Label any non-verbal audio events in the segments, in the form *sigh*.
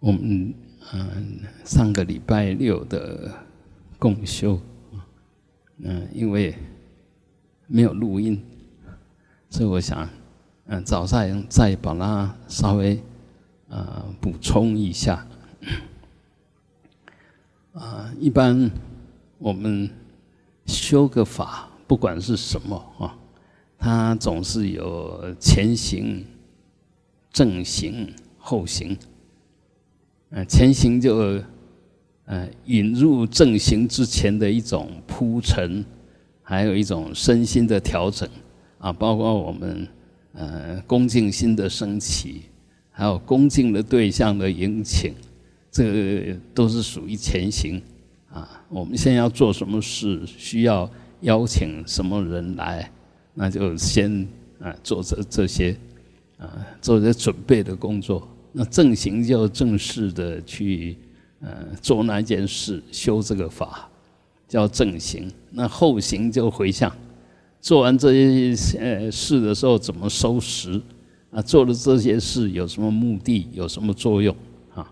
我们嗯上个礼拜六的共修，嗯，因为没有录音，所以我想嗯早上再把它稍微啊补充一下。啊，一般我们修个法，不管是什么啊，它总是有前行、正行、后行。呃，前行就呃引入正行之前的一种铺陈，还有一种身心的调整啊，包括我们呃恭敬心的升起，还有恭敬的对象的迎请。这都是属于前行啊！我们现在要做什么事，需要邀请什么人来，那就先啊做这这些啊做这准备的工作。那正行就正式的去呃做那件事，修这个法叫正行。那后行就回向，做完这些呃事的时候怎么收拾啊？做了这些事有什么目的？有什么作用？啊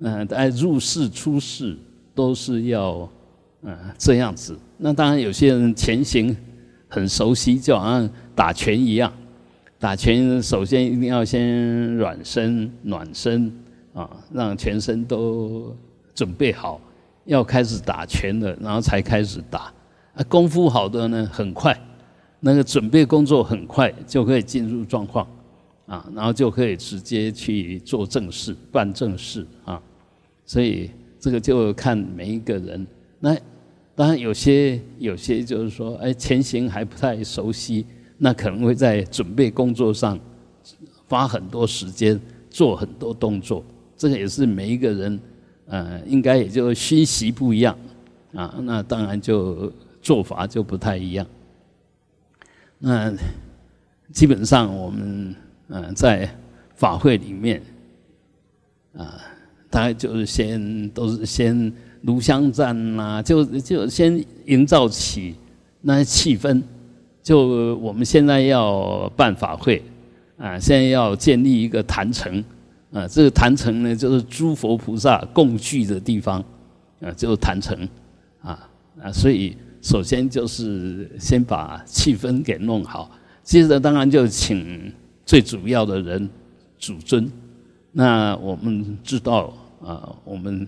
嗯，在入世出世都是要嗯这样子。那当然，有些人前行很熟悉，就好像打拳一样。打拳首先一定要先软身、暖身啊，让全身都准备好，要开始打拳了，然后才开始打。啊，功夫好的呢，很快，那个准备工作很快就可以进入状况啊，然后就可以直接去做正事、办正事啊。所以这个就看每一个人。那当然有些有些就是说，哎，前行还不太熟悉，那可能会在准备工作上花很多时间，做很多动作。这个也是每一个人，呃，应该也就熏习不一样啊。那当然就做法就不太一样。那基本上我们呃在法会里面啊。大概就是先都是先炉香赞呐，就就先营造起那些气氛。就我们现在要办法会啊，现在要建立一个坛城啊，这个坛城呢就是诸佛菩萨共聚的地方啊，就是坛城啊啊，所以首先就是先把气氛给弄好，接着当然就请最主要的人主尊。那我们知道。啊，我们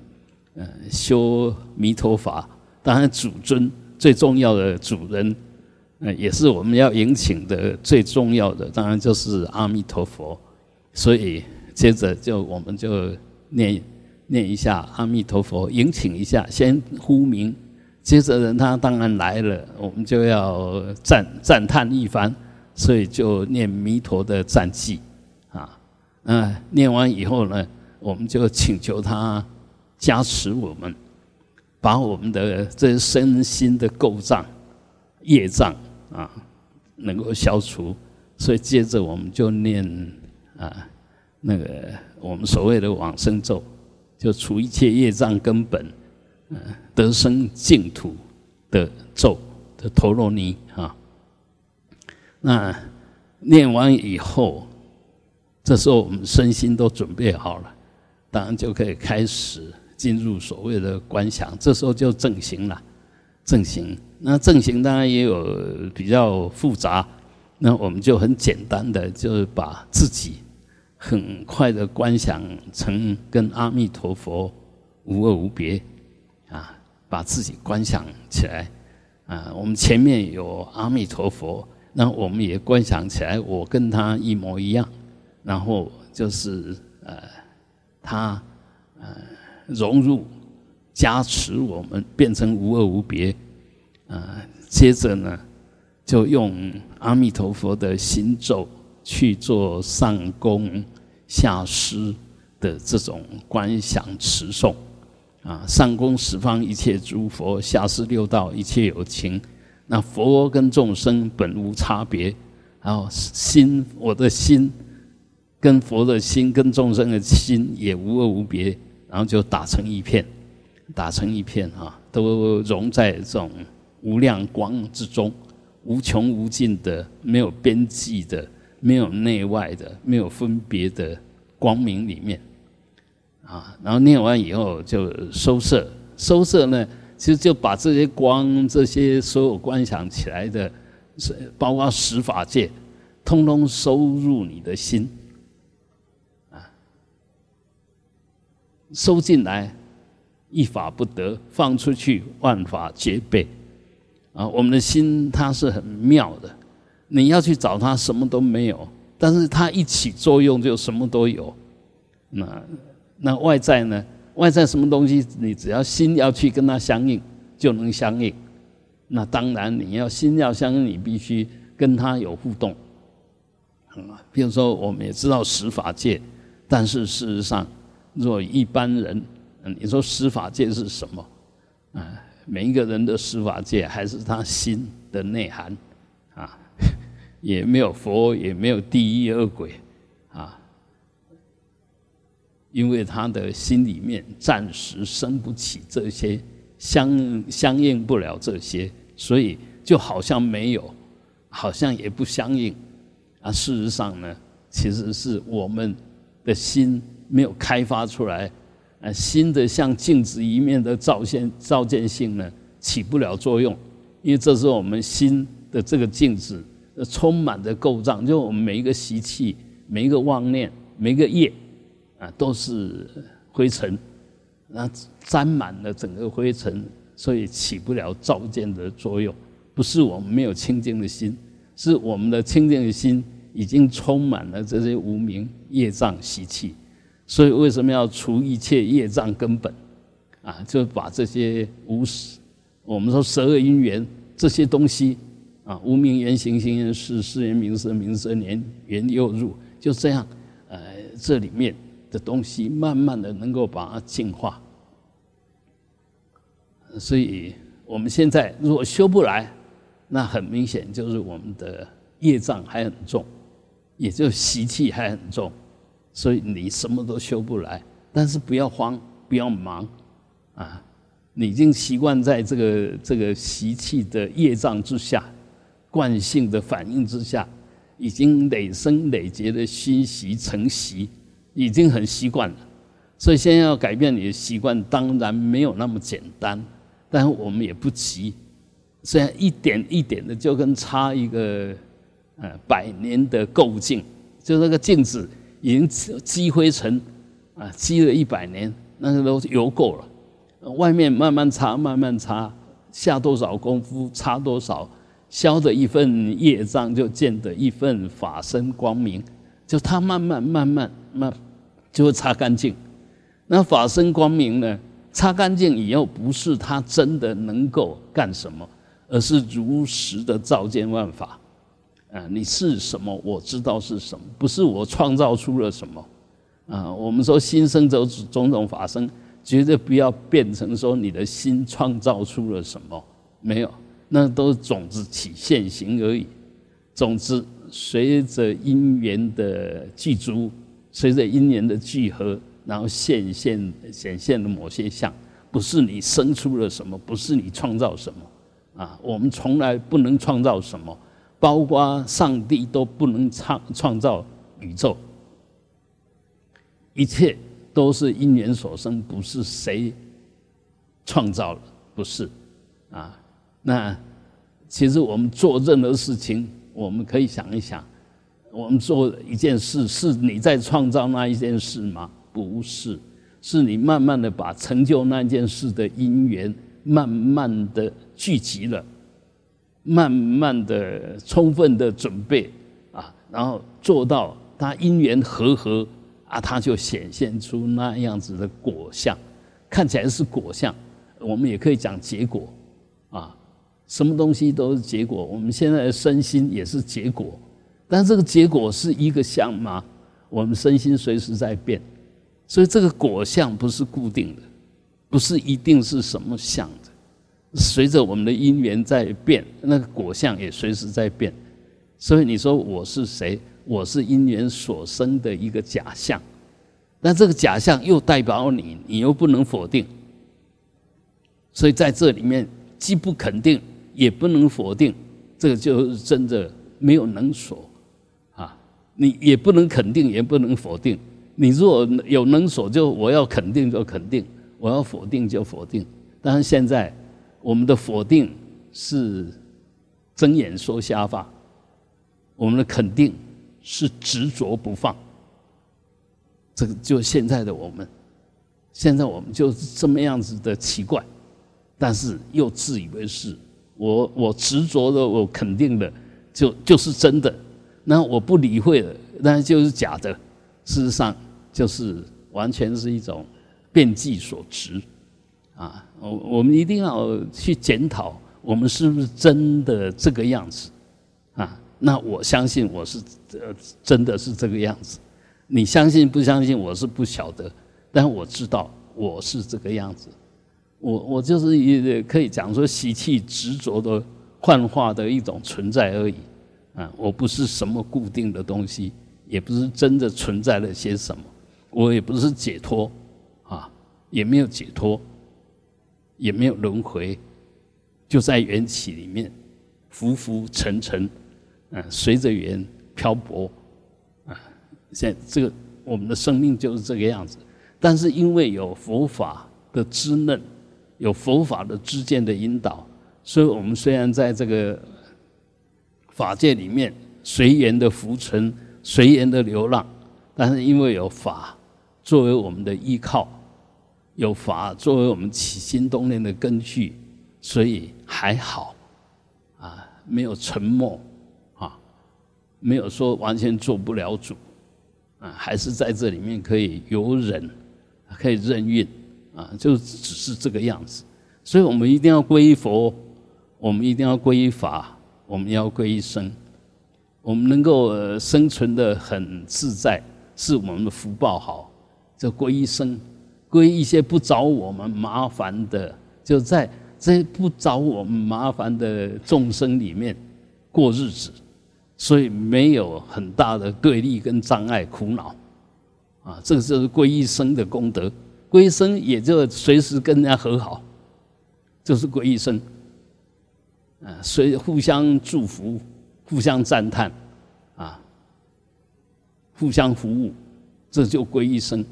呃修弥陀法，当然主尊最重要的主人，呃也是我们要迎请的最重要的，当然就是阿弥陀佛。所以接着就我们就念念一下阿弥陀佛，迎请一下，先呼名，接着人他当然来了，我们就要赞赞叹一番，所以就念弥陀的赞记啊，嗯，念完以后呢。我们就请求他加持我们，把我们的这身心的垢障、业障啊，能够消除。所以接着我们就念啊，那个我们所谓的往生咒，就除一切业障根本，嗯，得生净土的咒的陀罗尼啊。那念完以后，这时候我们身心都准备好了。当然就可以开始进入所谓的观想，这时候就正行了。正行，那正行当然也有比较复杂，那我们就很简单的，就是把自己很快的观想成跟阿弥陀佛无二无别啊，把自己观想起来啊。我们前面有阿弥陀佛，那我们也观想起来，我跟他一模一样，然后就是呃。他呃融入加持我们，变成无二无别。啊，接着呢，就用阿弥陀佛的心咒去做上供下施的这种观想持诵。啊，上供十方一切诸佛，下施六道一切有情。那佛跟众生本无差别，然后心，我的心。跟佛的心，跟众生的心也无二无别，然后就打成一片，打成一片啊，都融在这种无量光之中，无穷无尽的、没有边际的、没有内外的、没有分别的光明里面。啊，然后念完以后就收摄，收摄呢，其实就把这些光、这些所有观想起来的，是包括十法界，通通收入你的心，啊，收进来，一法不得，放出去，万法皆备。啊，我们的心它是很妙的，你要去找它，什么都没有，但是它一起作用就什么都有。那那外在呢？外在什么东西，你只要心要去跟它相应，就能相应。那当然你要心要相应，你必须跟它有互动。啊，比如说我们也知道十法界，但是事实上，若一般人，你说司法界是什么？啊？每一个人的司法界还是他心的内涵，啊，*laughs* 也没有佛，也没有第一恶鬼，啊，因为他的心里面暂时生不起这些相相应不了这些，所以就好像没有，好像也不相应，啊，事实上呢，其实是我们的心没有开发出来。啊，新的像镜子一面的照现照见性呢，起不了作用，因为这是我们心的这个镜子充满的构造，就我们每一个习气、每一个妄念、每一个业啊，都是灰尘，那沾满了整个灰尘，所以起不了照见的作用。不是我们没有清净的心，是我们的清净的心已经充满了这些无名业障习气。所以为什么要除一切业障根本？啊，就把这些无始，我们说十二因缘这些东西，啊，无名缘行行缘事事缘名色名色缘缘又入，就这样，呃，这里面的东西慢慢的能够把它净化。所以我们现在如果修不来，那很明显就是我们的业障还很重，也就习气还很重。所以你什么都修不来，但是不要慌，不要忙，啊，你已经习惯在这个这个习气的业障之下，惯性的反应之下，已经累生累劫的熏习成习，已经很习惯了。所以现在要改变你的习惯，当然没有那么简单，但我们也不急，虽然一点一点的，就跟插一个呃百年的垢镜，就那个镜子。已经积灰尘啊，积了一百年，那个都油够了。外面慢慢擦，慢慢擦，下多少功夫，擦多少，消的一份业障，就见得一份法身光明。就它慢慢慢慢慢，就会擦干净。那法身光明呢？擦干净以后，不是它真的能够干什么，而是如实的照见万法。啊，你是什么？我知道是什么，不是我创造出了什么。啊，我们说心生则种种法生，绝对不要变成说你的心创造出了什么，没有，那都是种子起现行而已。总之，随着因缘的具足，随着因缘的聚合，然后现现显现的某些相，不是你生出了什么，不是你创造什么。啊，我们从来不能创造什么。包括上帝都不能创创造宇宙，一切都是因缘所生，不是谁创造了，不是啊。那其实我们做任何事情，我们可以想一想，我们做一件事，是你在创造那一件事吗？不是，是你慢慢的把成就那件事的因缘，慢慢的聚集了。慢慢的、充分的准备啊，然后做到它因缘和合啊，它就显现出那样子的果相，看起来是果相，我们也可以讲结果啊，什么东西都是结果。我们现在的身心也是结果，但这个结果是一个相吗？我们身心随时在变，所以这个果相不是固定的，不是一定是什么相的。随着我们的因缘在变，那个果相也随时在变，所以你说我是谁？我是因缘所生的一个假象，但这个假象又代表你，你又不能否定，所以在这里面既不肯定，也不能否定，这个就真的没有能所啊！你也不能肯定，也不能否定，你如果有能所，就我要肯定就肯定，我要否定就否定。但是现在我们的否定是睁眼说瞎话，我们的肯定是执着不放。这个就现在的我们，现在我们就是这么样子的奇怪，但是又自以为是。我我执着的，我肯定的，就就是真的。那我不理会的，那就是假的。事实上，就是完全是一种变计所执啊！我我们一定要去检讨，我们是不是真的这个样子啊？那我相信我是呃真的是这个样子。你相信不相信我是不晓得，但我知道我是这个样子。我我就是也可以讲说习气执着的幻化的一种存在而已啊！我不是什么固定的东西，也不是真的存在了些什么，我也不是解脱啊，也没有解脱，也没有轮回，就在缘起里面浮浮沉沉，嗯，随着缘漂泊。啊现这个我们的生命就是这个样子，但是因为有佛法的滋嫩，有佛法的知见的引导，所以我们虽然在这个法界里面随缘的浮沉、随缘的流浪，但是因为有法作为我们的依靠，有法作为我们起心动念的根据，所以还好啊，没有沉默啊，没有说完全做不了主。啊，还是在这里面可以由忍，可以任运，啊，就只是这个样子。所以我们一定要皈依佛，我们一定要皈依法，我们要皈依生。我们能够生存的很自在，是我们的福报好。这皈依生，归一些不找我们麻烦的，就在这不找我们麻烦的众生里面过日子。所以没有很大的对立跟障碍苦恼，啊，这个就是归一生的功德。皈依生也就随时跟人家和好，就是归一生。啊，随互相祝福，互相赞叹，啊，互相服务，这就归一生。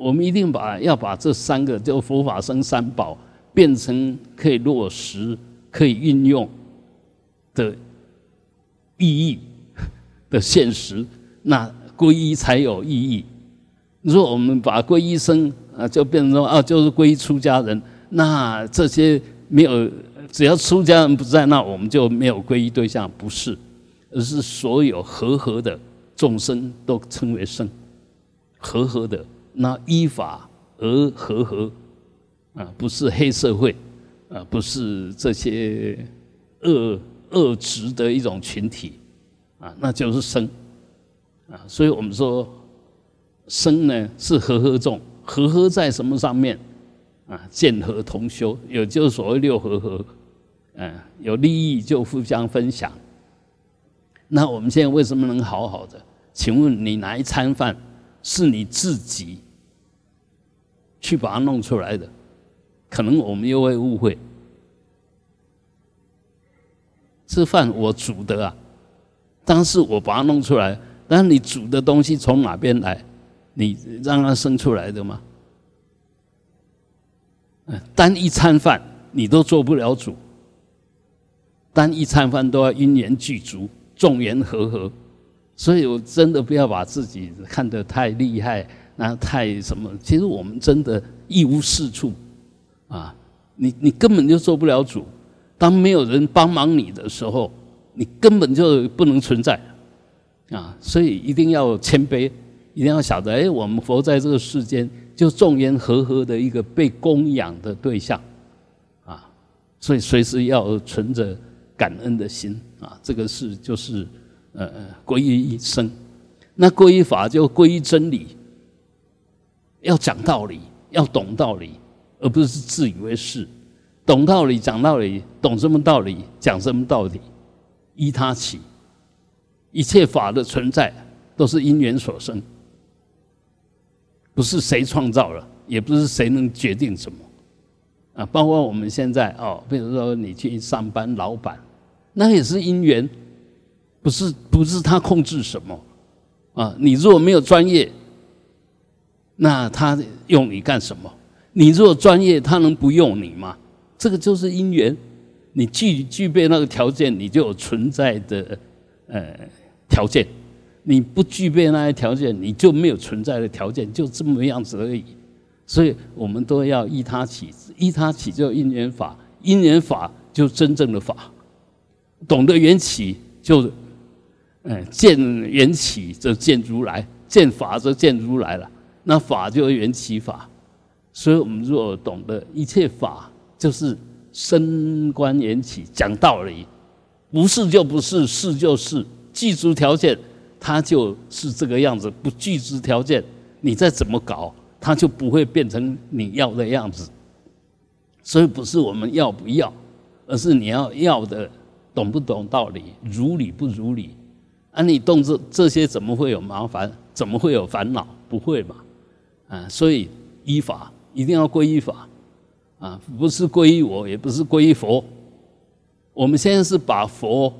我们一定把要把这三个就佛法生三宝变成可以落实、可以运用的。意义 *laughs* 的现实，那皈依才有意义。如果我们把皈依生啊，就变成说啊，就是皈依出家人，那这些没有，只要出家人不在，那我们就没有皈依对象，不是，而是所有和合的众生都称为生，和合的那依法而和合啊，不是黑社会啊，不是这些恶。恶质的一种群体，啊，那就是生，啊，所以我们说生呢是和合众，和合在什么上面？啊，见和同修，也就是所谓六和合，嗯，有利益就互相分享。那我们现在为什么能好好的？请问你哪一餐饭是你自己去把它弄出来的？可能我们又会误会。吃饭我煮的啊，当时我把它弄出来，但是你煮的东西从哪边来？你让它生出来的吗？单一餐饭你都做不了主，单一餐饭都要因缘具足，众缘和合，所以我真的不要把自己看得太厉害，那太什么？其实我们真的一无是处啊！你你根本就做不了主。当没有人帮忙你的时候，你根本就不能存在，啊！所以一定要谦卑，一定要晓得，哎，我们活在这个世间，就众缘和合的一个被供养的对象，啊！所以随时要存着感恩的心，啊！这个是就是呃呃归于一生，那归于法就归于真理，要讲道理，要懂道理，而不是自以为是。懂道理，讲道理，懂什么道理，讲什么道理，依他起。一切法的存在都是因缘所生，不是谁创造了，也不是谁能决定什么。啊，包括我们现在哦，比如说你去上班，老板，那也是因缘，不是不是他控制什么，啊，你如果没有专业，那他用你干什么？你如果专业，他能不用你吗？这个就是因缘。你具具备那个条件，你就有存在的呃条件；你不具备那些条件，你就没有存在的条件，就这么样子而已。所以我们都要依他起，依他起就因缘法，因缘法就真正的法。懂得缘起，就嗯见缘起则见如来，见法则见如来了。那法就是缘起法。所以我们若懂得一切法，就是升观缘起，讲道理，不是就不是，是就是，具足条件，它就是这个样子；不具足条件，你再怎么搞，它就不会变成你要的样子。所以不是我们要不要，而是你要要的懂不懂道理，如理不如理。啊，你动这这些，怎么会有麻烦？怎么会有烦恼？不会嘛？啊，所以依法。一定要皈依法，啊，不是皈依我，也不是皈依佛。我们现在是把佛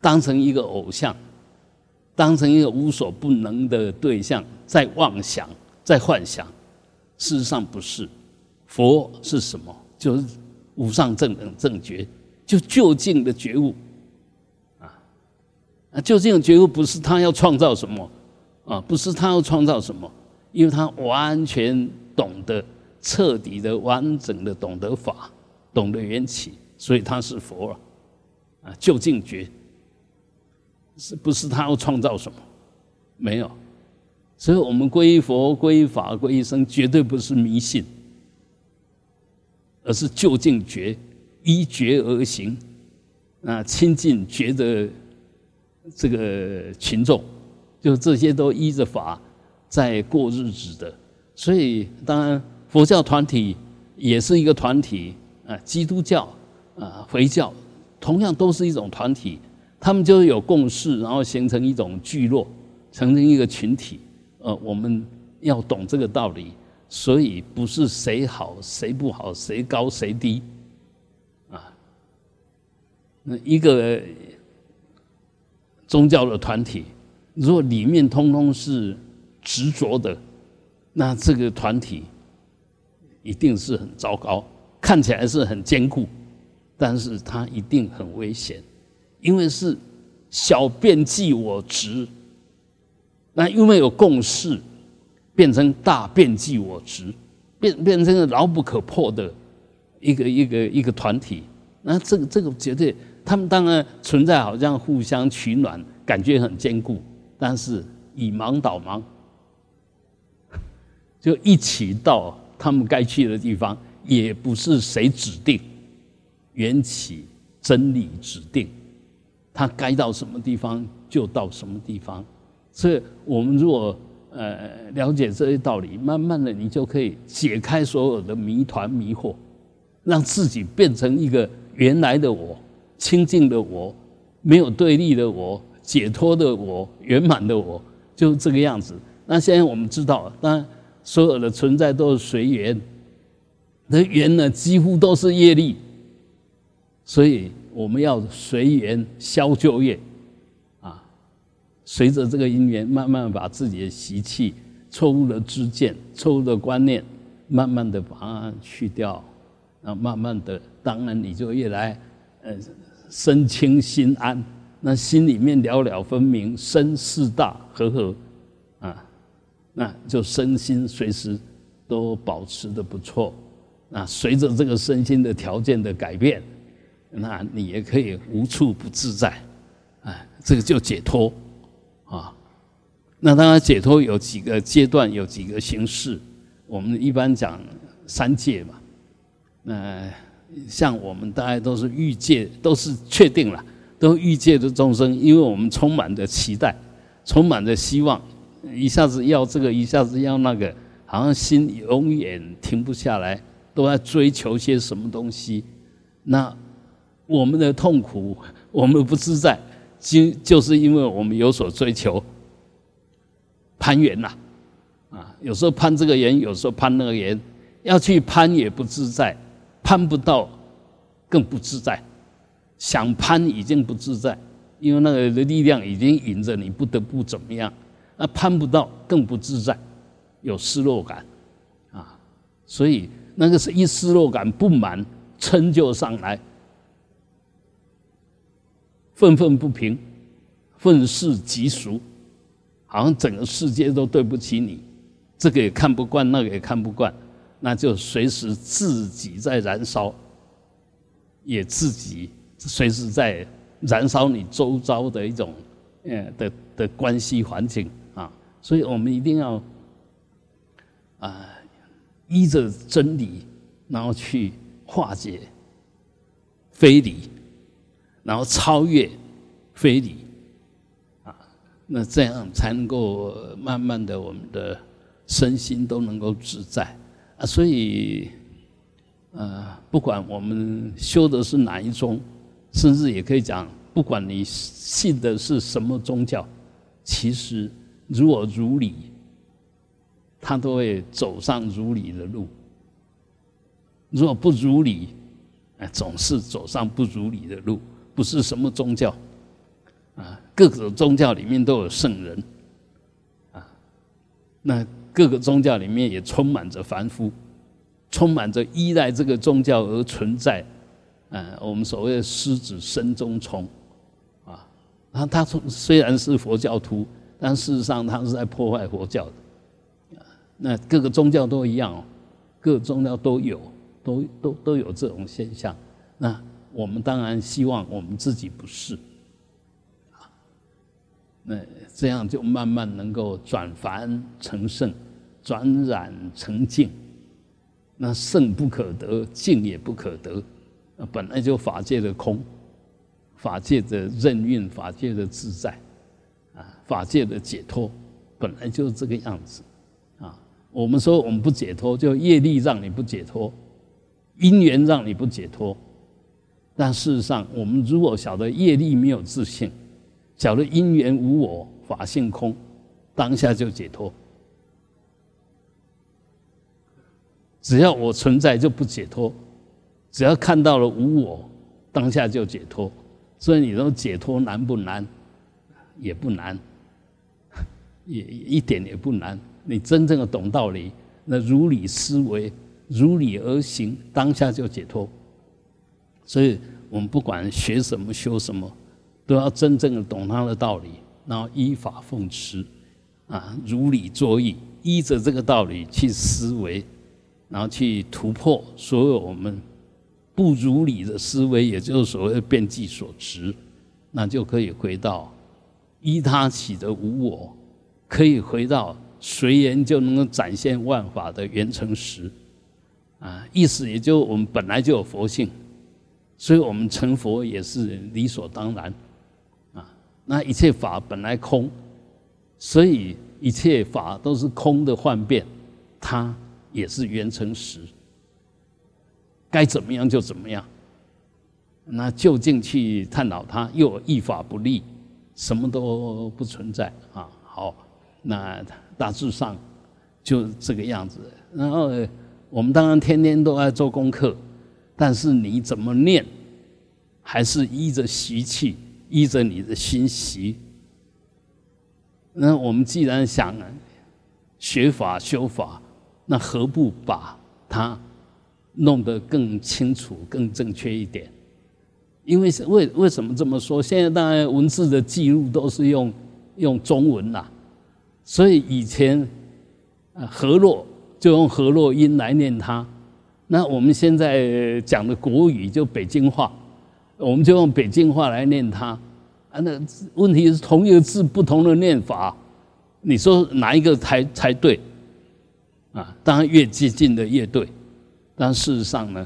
当成一个偶像，当成一个无所不能的对象，在妄想，在幻想。事实上不是，佛是什么？就是无上正等正觉，就究竟的觉悟。啊，啊，究竟觉悟不是他要创造什么，啊，不是他要创造什么，因为他完全。懂得彻底的、完整的懂得法，懂得缘起，所以他是佛了，啊，究竟觉，是不是他要创造什么？没有，所以我们皈依佛、皈依法、皈依僧，绝对不是迷信，而是究竟觉，依觉而行，啊，亲近觉的这个群众，就这些都依着法在过日子的。所以，当然，佛教团体也是一个团体啊。基督教啊，回教同样都是一种团体，他们就是有共识，然后形成一种聚落，形成一个群体。呃，我们要懂这个道理，所以不是谁好谁不好，谁高谁低啊。那一个宗教的团体，如果里面通通是执着的。那这个团体一定是很糟糕，看起来是很坚固，但是它一定很危险，因为是小便即我执，那因为有共识，变成大便即我执，变变成了牢不可破的一个一个一个团体。那这个这个绝对，他们当然存在，好像互相取暖，感觉很坚固，但是以盲导盲。*laughs* 就一起到他们该去的地方，也不是谁指定，缘起真理指定，他该到什么地方就到什么地方。所以，我们如果呃了解这些道理，慢慢的你就可以解开所有的谜团迷惑，让自己变成一个原来的我，清净的我，没有对立的我，解脱的我，圆满的我，就是这个样子。那现在我们知道，当然。所有的存在都是随缘，那缘呢几乎都是业力，所以我们要随缘消旧业，啊，随着这个因缘，慢慢把自己的习气、错误的知见、错误的观念，慢慢的把它去掉，那慢慢的，当然你就越来，呃，身清心安，那心里面了了分明，身四大和合。那就身心随时都保持的不错，那随着这个身心的条件的改变，那你也可以无处不自在，哎，这个就解脱啊。那当然解脱有几个阶段，有几个形式，我们一般讲三界嘛。那像我们大家都是欲界，都是确定了，都欲界的众生，因为我们充满着期待，充满着希望。一下子要这个，一下子要那个，好像心永远停不下来，都在追求些什么东西。那我们的痛苦，我们不自在，就就是因为我们有所追求，攀缘呐，啊，有时候攀这个缘，有时候攀那个缘，要去攀也不自在，攀不到更不自在，想攀已经不自在，因为那个的力量已经引着你不得不怎么样，那攀不到更不自在，有失落感，啊，所以那个是一失落感不满，嗔就上来，愤愤不平，愤世嫉俗，好像整个世界都对不起你，这个也看不惯，那个也看不惯，那就随时自己在燃烧，也自己随时在。燃烧你周遭的一种，呃的的关系环境啊，所以我们一定要啊依着真理，然后去化解非理，然后超越非理啊，那这样才能够慢慢的我们的身心都能够自在所以呃，不管我们修的是哪一宗。甚至也可以讲，不管你信的是什么宗教，其实如果如理，他都会走上如理的路；如果不如理，哎，总是走上不如理的路。不是什么宗教，啊，各个宗教里面都有圣人，啊，那各个宗教里面也充满着凡夫，充满着依赖这个宗教而存在。嗯，我们所谓的狮子身中虫，啊，他他虽然是佛教徒，但事实上他是在破坏佛教的。那各个宗教都一样哦，各宗教都有，都都都有这种现象。那我们当然希望我们自己不是，那这样就慢慢能够转凡成圣，转染成净。那圣不可得，净也不可得。本来就法界的空，法界的任运，法界的自在，啊，法界的解脱，本来就是这个样子，啊，我们说我们不解脱，就业力让你不解脱，因缘让你不解脱，但事实上，我们如果晓得业力没有自信，假如因缘无我，法性空，当下就解脱。只要我存在，就不解脱。只要看到了无我，当下就解脱。所以你说解脱难不难？也不难，*laughs* 也一点也不难。你真正的懂道理，那如理思维，如理而行，当下就解脱。所以我们不管学什么、修什么，都要真正的懂他的道理，然后依法奉持，啊，如理作意，依着这个道理去思维，然后去突破所有我们。不如理的思维，也就是所谓的变计所执，那就可以回到依他起的无我，可以回到随缘就能够展现万法的圆成实，啊，意思也就我们本来就有佛性，所以我们成佛也是理所当然，那一切法本来空，所以一切法都是空的幻变，它也是圆成实。该怎么样就怎么样，那就近去探讨它，又一法不立，什么都不存在啊。好，那大致上就这个样子。然后我们当然天天都在做功课，但是你怎么念，还是依着习气，依着你的心习。那我们既然想学法修法，那何不把它？弄得更清楚、更正确一点，因为是为为什么这么说？现在当然文字的记录都是用用中文啦，所以以前啊河洛就用河洛音来念它，那我们现在讲的国语就北京话，我们就用北京话来念它啊。那问题是同一个字不同的念法，你说哪一个才才对？啊，当然越接近的越对。但事实上呢，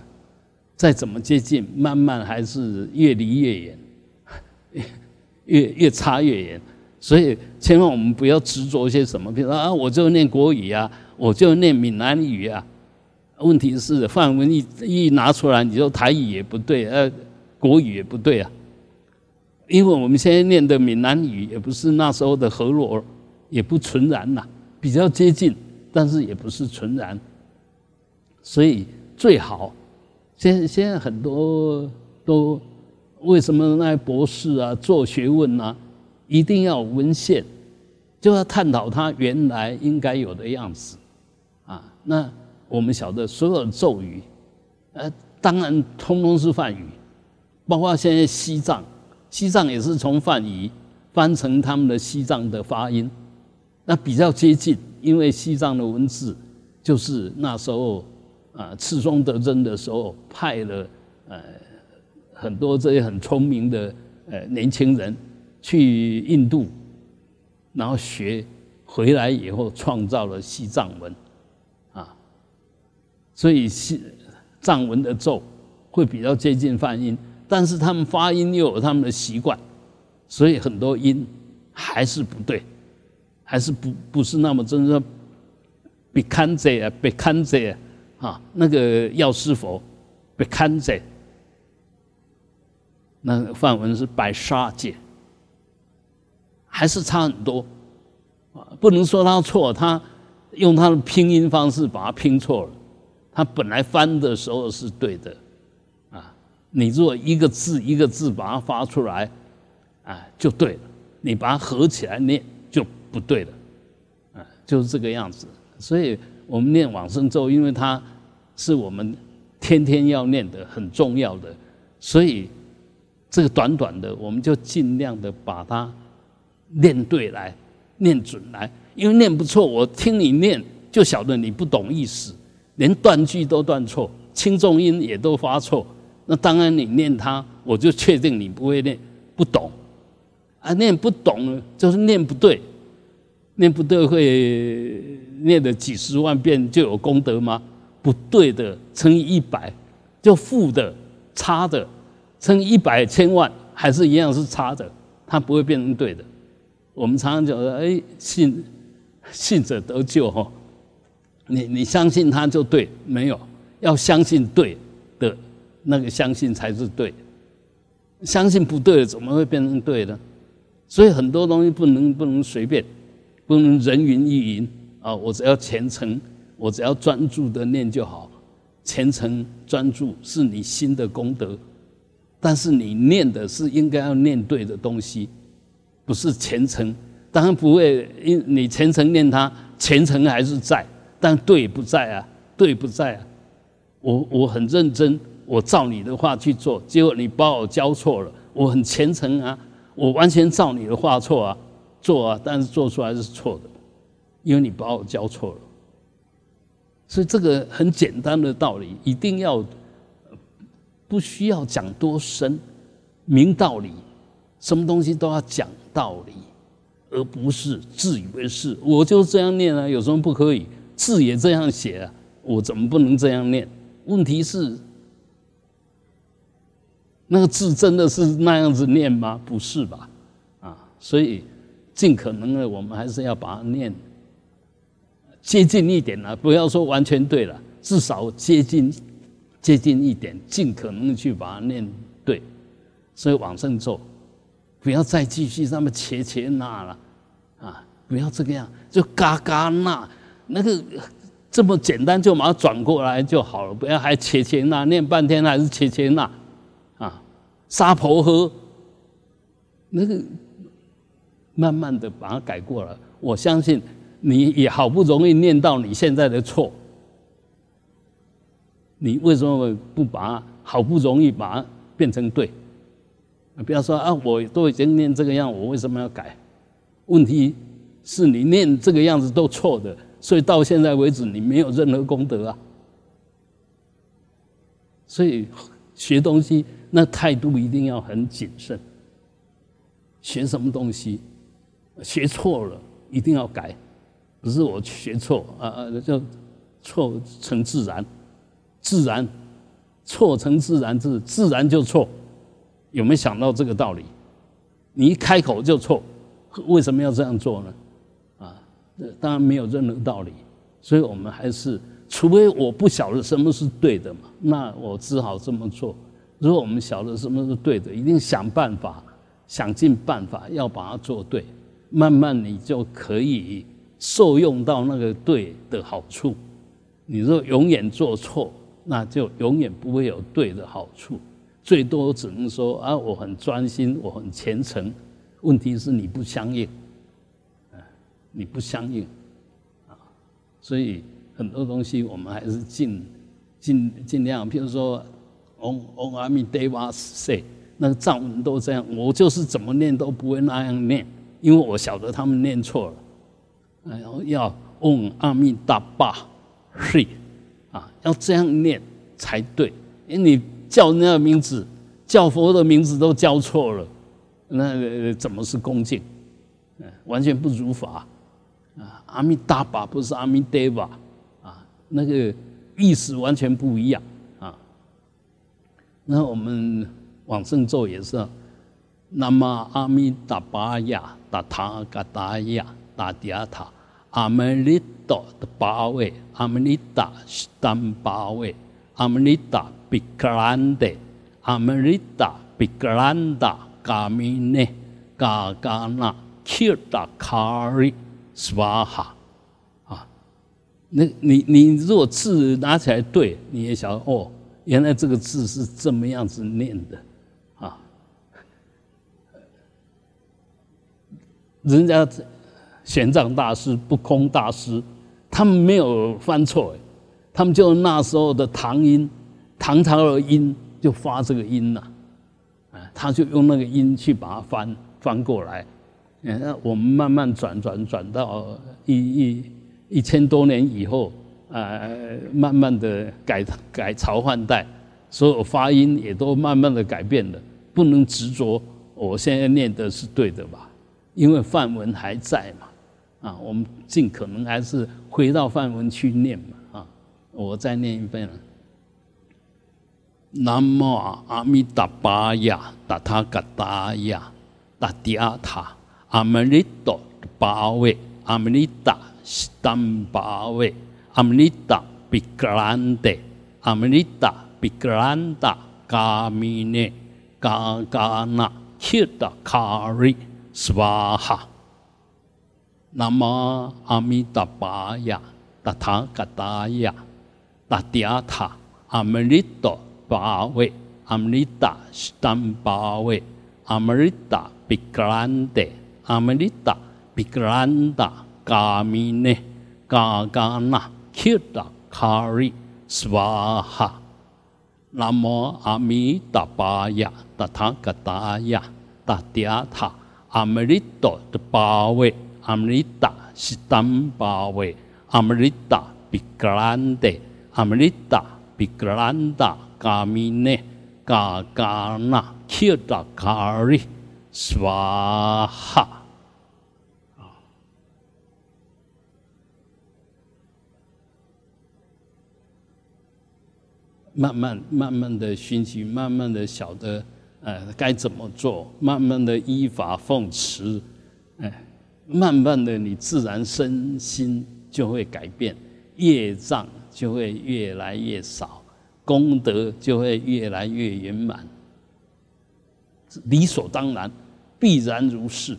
再怎么接近，慢慢还是越离越远，*laughs* 越越差越远。所以千万我们不要执着些什么，比如说啊，我就念国语啊，我就念闽南语啊。问题是范文一一拿出来，你说台语也不对，呃，国语也不对啊。因为我们现在念的闽南语也不是那时候的河洛，也不纯然呐，比较接近，但是也不是纯然，所以。最好，现现在很多都为什么那些博士啊做学问啊，一定要文献，就要探讨它原来应该有的样子啊？那我们晓得所有的咒语，呃，当然通通是梵语，包括现在西藏，西藏也是从梵语翻成他们的西藏的发音，那比较接近，因为西藏的文字就是那时候啊，赤松德真的时候派了呃很多这些很聪明的呃年轻人去印度，然后学回来以后创造了西藏文。啊所以西藏文的咒会比较接近梵音，但是他们发音又有他们的习惯，所以很多音还是不对，还是不不是那么真正。比堪者啊，比堪者啊，那个药师佛，比堪者，那梵文是白沙界，还是差很多啊！不能说他错，他用他的拼音方式把它拼错了。他本来翻的时候是对的，你如果一个字一个字把它发出来，啊，就对了；你把它合起来念就不对了，啊，就是这个样子。所以我们念往生咒，因为它是我们天天要念的，很重要的，所以这个短短的，我们就尽量的把它念对来，念准来。因为念不错，我听你念就晓得你不懂意思。连断句都断错，轻重音也都发错，那当然你念它，我就确定你不会念，不懂，啊，念不懂就是念不对，念不对会念的几十万遍就有功德吗？不对的乘以一百就负的，差的乘以一百千万还是一样是差的，它不会变成对的。我们常常讲说，哎，信信者得救哈。你你相信他就对，没有要相信对，那个相信才是对。相信不对的怎么会变成对呢？所以很多东西不能不能随便，不能人云亦云啊！我只要虔诚，我只要专注的念就好。虔诚专注是你心的功德，但是你念的是应该要念对的东西，不是虔诚。当然不会，因你虔诚念它，虔诚还是在。但对不在啊，对不在啊，我我很认真，我照你的话去做，结果你把我教错了。我很虔诚啊，我完全照你的话错啊，做啊，但是做出来是错的，因为你把我教错了。所以这个很简单的道理，一定要不需要讲多深，明道理，什么东西都要讲道理，而不是自以为是。我就这样念啊，有什么不可以？字也这样写啊，我怎么不能这样念？问题是，那个字真的是那样子念吗？不是吧？啊，所以尽可能的，我们还是要把它念接近一点啊，不要说完全对了，至少接近接近一点，尽可能的去把它念对。所以往上走，不要再继续那么切切那了啊！不要这个样，就嘎嘎那。那个这么简单，就把它转过来就好了，不要还切切那念半天还是切切那，沙婆诃，那个慢慢的把它改过来。我相信你也好不容易念到你现在的错，你为什么不把好不容易把它变成对？不要说啊，我都已经念这个样，我为什么要改？问题是你念这个样子都错的。所以到现在为止，你没有任何功德啊。所以学东西那态度一定要很谨慎。学什么东西，学错了一定要改，不是我学错啊啊，就错成自然，自然错成自然，自自然就错。有没有想到这个道理？你一开口就错，为什么要这样做呢？啊当然没有任何道理，所以我们还是，除非我不晓得什么是对的嘛，那我只好这么做。如果我们晓得什么是对的，一定想办法，想尽办法要把它做对，慢慢你就可以受用到那个对的好处。你若永远做错，那就永远不会有对的好处。最多只能说啊，我很专心，我很虔诚。问题是你不相应，啊，你不相应，啊，所以很多东西我们还是尽尽尽量，譬如说，Om Om 阿弥陀佛说那个藏文都这样，我就是怎么念都不会那样念，因为我晓得他们念错了，然后要 Om 阿弥达巴是啊，要这样念才对，因为你叫那个名字，叫佛的名字都叫错了。那怎么是恭敬？嗯，完全不如法啊！阿弥达巴不是阿弥陀佛啊，那个意思完全不一样。那我们往生咒也是，那么阿弥达巴呀，达塔嘎达呀，达迪亚塔，阿弥利多的八位，阿弥利达是单八位，阿弥利达比格兰德，阿弥利达比格兰达。嘎米呢，嘎嘎那，切达卡里斯瓦哈，啊，那你你如果字拿起来对，你也晓得哦，原来这个字是这么样子念的，啊，人家玄奘大师、不空大师，他们没有犯错，他们就那时候的唐音，唐朝的音就发这个音呐。啊他就用那个音去把它翻翻过来，嗯，那我们慢慢转转转到一一一千多年以后，呃，慢慢的改改朝换代，所有发音也都慢慢的改变了。不能执着，我现在念的是对的吧？因为梵文还在嘛，啊，我们尽可能还是回到梵文去念嘛，啊，我再念一遍。南无阿弥达巴呀，达他嘎达呀，达迪阿塔，阿弥利多巴维，阿弥利达斯坦巴维，阿弥利达比格兰德，阿弥利达比格兰达嘎米内嘎嘎那切达卡瑞斯瓦哈。南无阿弥达巴呀，达他嘎达呀，达迪阿塔，阿弥利多。巴维阿弥达斯坦巴维阿弥达比格兰德阿弥达比格兰达嘎米内嘎嘎那切达卡里斯瓦哈南无阿弥达巴呀达他嘎达呀慢慢慢慢的熏习，慢慢的晓得，呃，该怎么做，慢慢的依法奉持，哎，慢慢的你自然身心就会改变，业障就会越来越少。功德就会越来越圆满，理所当然，必然如是。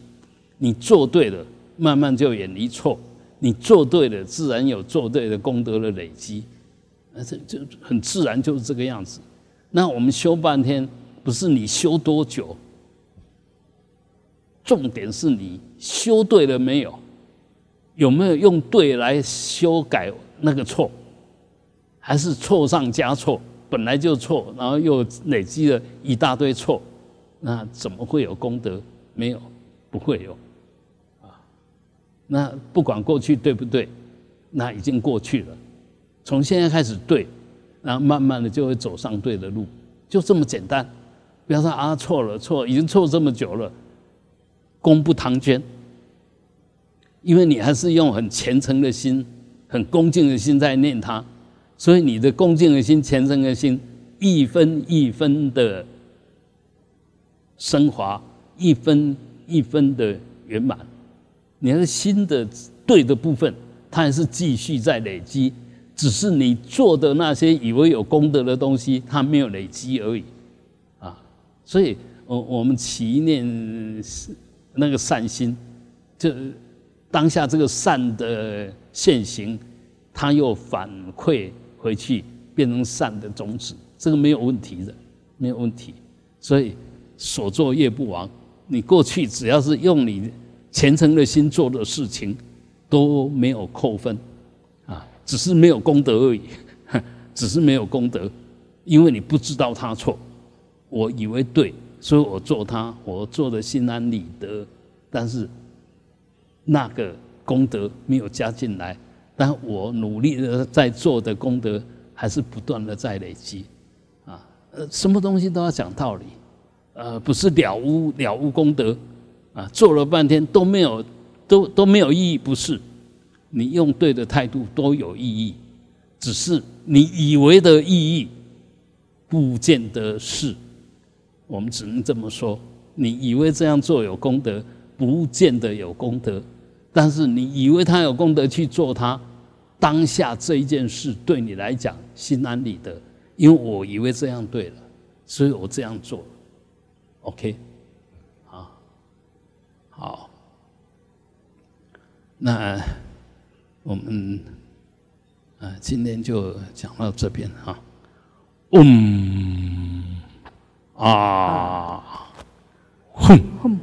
你做对了，慢慢就远离错；你做对了，自然有做对的功德的累积。那这就很自然，就是这个样子。那我们修半天，不是你修多久，重点是你修对了没有？有没有用对来修改那个错？还是错上加错，本来就错，然后又累积了一大堆错，那怎么会有功德？没有，不会有，啊，那不管过去对不对，那已经过去了，从现在开始对，然后慢慢的就会走上对的路，就这么简单。不要说啊错了错，已经错这么久了，功不唐捐，因为你还是用很虔诚的心、很恭敬的心在念它。所以你的恭敬的心、虔诚的心，一分一分的升华，一分一分的圆满。你的心的对的部分，它还是继续在累积，只是你做的那些以为有功德的东西，它没有累积而已。啊，所以我我们祈念那个善心，就当下这个善的现行，它又反馈。回去变成善的种子，这个没有问题的，没有问题。所以所作业不亡。你过去只要是用你虔诚的心做的事情，都没有扣分，只是没有功德而已，*laughs* 只是没有功德，因为你不知道他错，我以为对，所以我做他，我做的心安理得，但是那个功德没有加进来，但我努力的在做的功德还是不断的在累积，啊，呃，什么东西都要讲道理。呃，不是了无了无功德，啊，做了半天都没有，都都没有意义。不是，你用对的态度都有意义，只是你以为的意义，不见得是。我们只能这么说，你以为这样做有功德，不见得有功德。但是你以为他有功德去做他，当下这一件事对你来讲心安理得，因为我以为这样对了，所以我这样做。OK，好，好，那我们啊，今天就讲到这边哈。嗯，啊，哼。